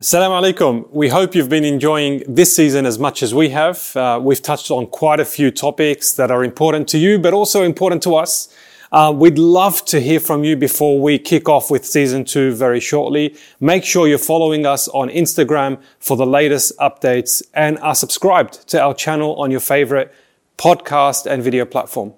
Assalamu alaikum. We hope you've been enjoying this season as much as we have. Uh, we've touched on quite a few topics that are important to you, but also important to us. Uh, we'd love to hear from you before we kick off with season two very shortly. Make sure you're following us on Instagram for the latest updates and are subscribed to our channel on your favorite podcast and video platform.